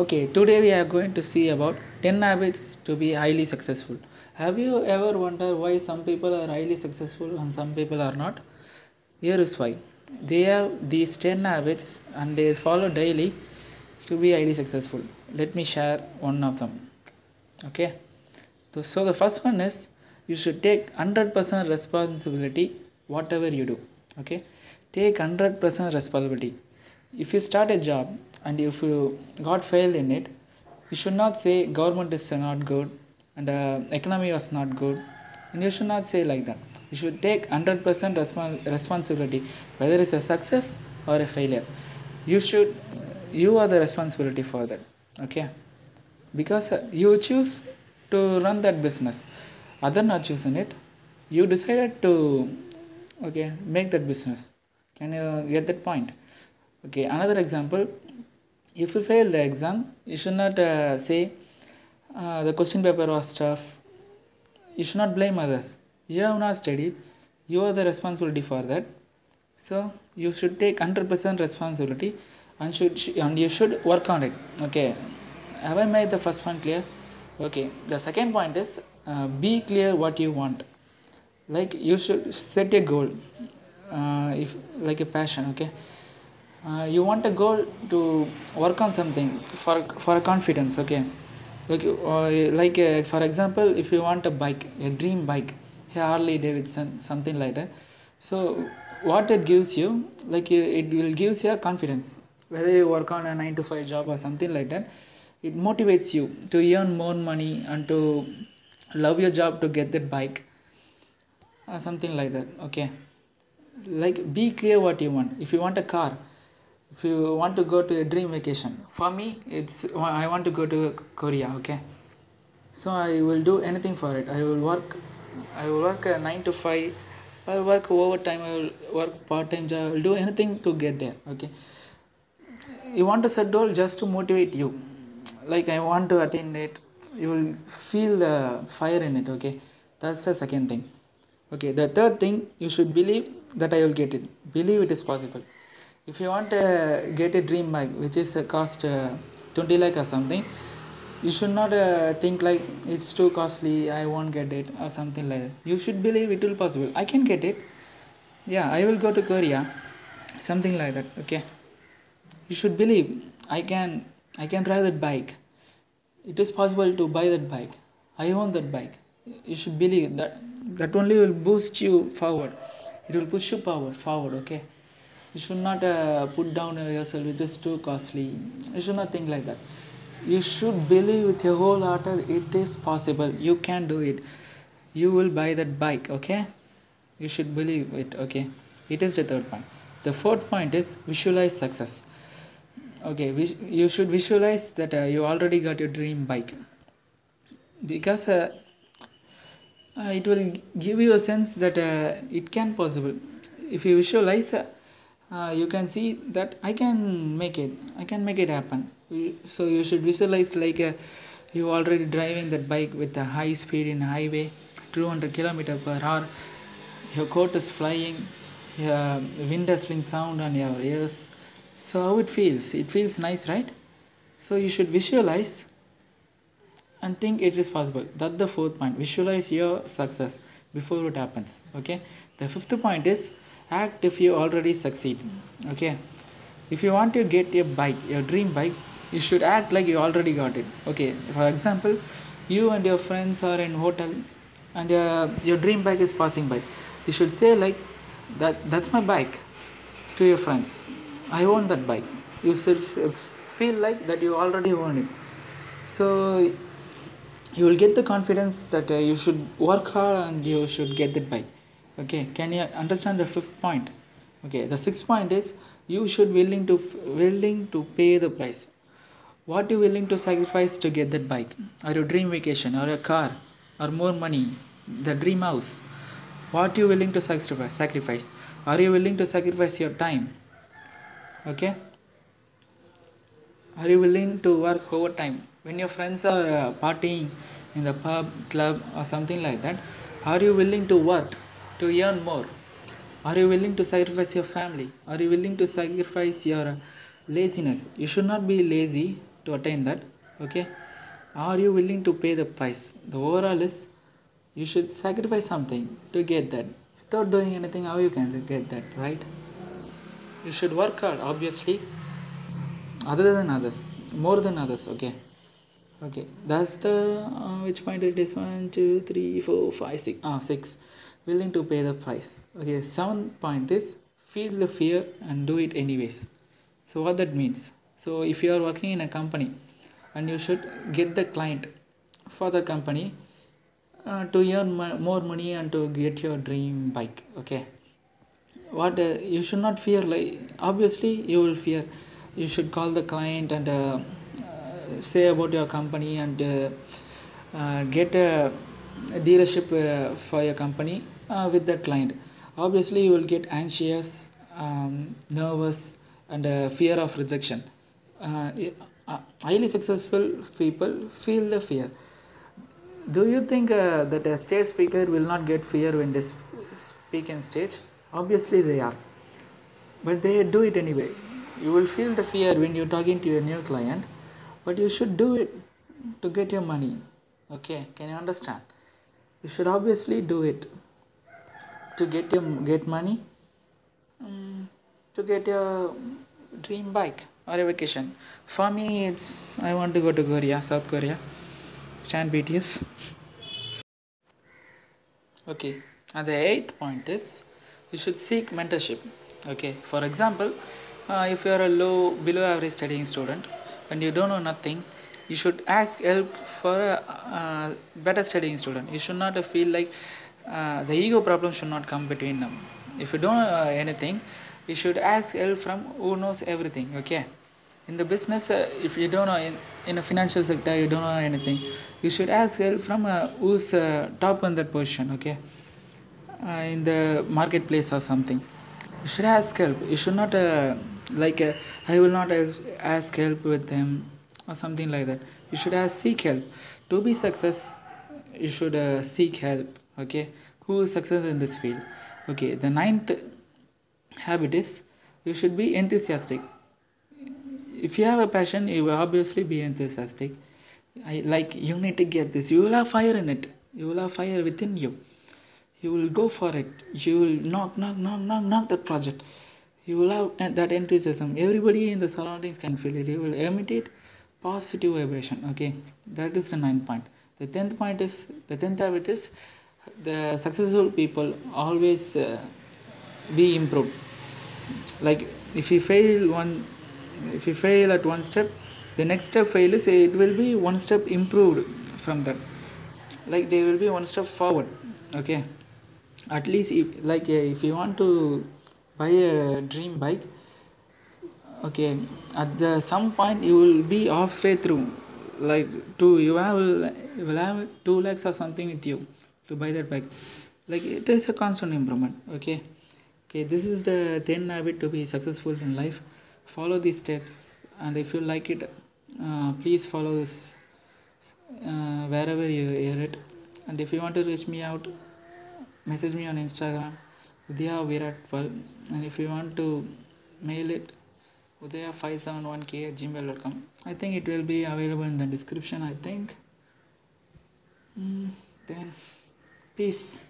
Okay, today we are going to see about 10 habits to be highly successful. Have you ever wondered why some people are highly successful and some people are not? Here is why. They have these 10 habits and they follow daily to be highly successful. Let me share one of them. Okay. So, so the first one is you should take 100% responsibility whatever you do. Okay. Take 100% responsibility. If you start a job and if you got failed in it, you should not say government is not good and uh, economy was not good. And you should not say like that. You should take 100% respons- responsibility whether it's a success or a failure. You should you are the responsibility for that okay? Because uh, you choose to run that business. Other not choosing it you decided to okay make that business. Can you get that point? Okay another example if you fail the exam you should not uh, say uh, the question paper was tough. You should not blame others. You have not studied. You are the responsibility for that. So you should take 100% responsibility and should and you should work on it. Okay. Have i made the first point clear? Okay. The second point is uh, be clear what you want. Like you should set a goal uh, if like a passion okay uh, you want a goal to work on something for for a confidence okay? Like uh, like uh, for example if you want a bike a dream bike harley davidson something like that. So what it gives you like uh, it will gives you a confidence. Whether you work on a 9 to 5 job or something like that it motivates you to earn more money and to love your job to get that bike or something like that okay? Like be clear what you want. If you want a car if you want to go to a dream vacation for me it's i want to go to korea okay? So i will do anything for it. I will work i will work a 9 to 5 i will work overtime i will work part time job. I will do anything to get there okay? You want to set goal just to motivate you. Like i want to attain it. You will feel the fire in it okay? That's the second thing. Okay the third thing you should believe that i will get it. Believe it is possible if you want to get a dream bike which is cost uh, 20 lakh or something you should not uh, think like it's too costly i won't get it or something like that. You should believe it will possible. I can get it. Yeah i will go to korea. Something like that okay? You should believe. I can i can drive that bike. It is possible to buy that bike. I own that bike. You should believe that. That only will boost you forward. It will push you power forward okay you should not uh, put down yourself. It is too costly. You should not think like that. You should believe with your whole heart that it is possible. You can do it. You will buy that bike okay? You should believe it okay? It is the third point. The fourth point is visualize success. Okay you should visualize that uh, you already got your dream bike. Because uh, uh, it will give you a sense that uh, it can possible. If you visualize uh, you can see that i can make it. I can make it happen. So you should visualize like uh, you already driving that bike with a high speed in highway 200 kilometer per hour. Your coat is flying your wind whistling sound on your ears. So how it feels? It feels nice right? So you should visualize and think it is possible. That's the fourth point. Visualize your success before it happens okay? The fifth point is act if you already succeed okay? If you want to get a bike your dream bike you should act like you already got it okay? For example you and your friends are in hotel and uh, your dream bike is passing by. You should say like that that's my bike to your friends. I own that bike. You should feel like that you already own it. So you will get the confidence that uh, you should work hard and you should get that bike okay can you understand the fifth point? Okay the sixth point is you should willing to willing to pay the price. What you willing to sacrifice to get that bike? Or your dream vacation or a car or more money the dream house. What you willing to sacrifice sacrifice? Are you willing to sacrifice your time? Okay? Are you willing to work overtime? When your friends are uh, partying in the pub club or something like that are you willing to work to earn more. Are you willing to sacrifice your family? Are you willing to sacrifice your uh, laziness? You should not be lazy to attain that okay? Are you willing to pay the price? The overall is you should sacrifice something to get that. Without doing anything how you can get that right? You should work hard obviously. Other than others more than others okay? Okay that's the uh, which point it is? One two three four five six ah six willing to pay the price. Okay seventh point is feel the fear and do it anyways. So what that means? So if you are working in a company and you should get the client for the company uh, to earn mo- more money and to get your dream bike okay? What uh, you should not fear like obviously you will fear. You should call the client and uh, uh, say about your company and uh, uh, get a, dealership for your company uh, with that client. Obviously you will get anxious um, nervous and uh, fear of rejection. Uh, uh, highly successful people feel the fear. Do you think that a stage speaker will not get fear when they speak in stage? Obviously they are. But they do it anyway. You will feel the fear when you're talking to your new client but you should do it to get your money. Okay? Can you understand? You should obviously do it to get your get money um, to get your dream bike or a vacation. For me it's i want to go to korea south korea. Stand bts okay. And the eighth point is you should seek mentorship. Okay. For example uh, if you are a low below average studying student and you don't know nothing you should ask help for a uh, better studying student. You should not feel like uh, the ego problem should not come between them. If you don't know uh, anything you should ask help from who knows everything okay? In the business uh, if you don't know in, in a financial sector you don't know anything you should ask help from uh, who's uh, top in that position okay? In the marketplace or something. You should ask help you should not like i will not ask, ask help with them or something like that. You should ask seek help to be success you should seek help okay? Who is successful in this field? Okay the ninth habit is you should be enthusiastic. If you have a passion you will obviously be enthusiastic. I, like you need to get this. You will have fire in it. You will have fire within you. You will go for it. You will knock knock knock knock knock that project. You will have that enthusiasm. Everybody in the surroundings can feel it. You will imitate positive vibration. Okay? That is the ninth point. The tenth point is the tenth habit is the successful people always uh, be improved. Like if you fail one if you fail at one step the next step fail is it will be one step improved from that. Like they will be one step forward okay? At least if like uh, if you want to buy a dream bike okay at the some point you will be halfway through. Like two you have you will have two lakhs or something with you to buy that bike. Like it is a constant improvement okay? Okay this is the 10 habit to be successful in life. Follow these steps and if you like it uh, please follow this uh, wherever you hear it. And if you want to reach me out message me on instagram udaya virat 12 and if you want to mail it udaya571k at gmail.com i think it will be available in the description i think. Mm, then peace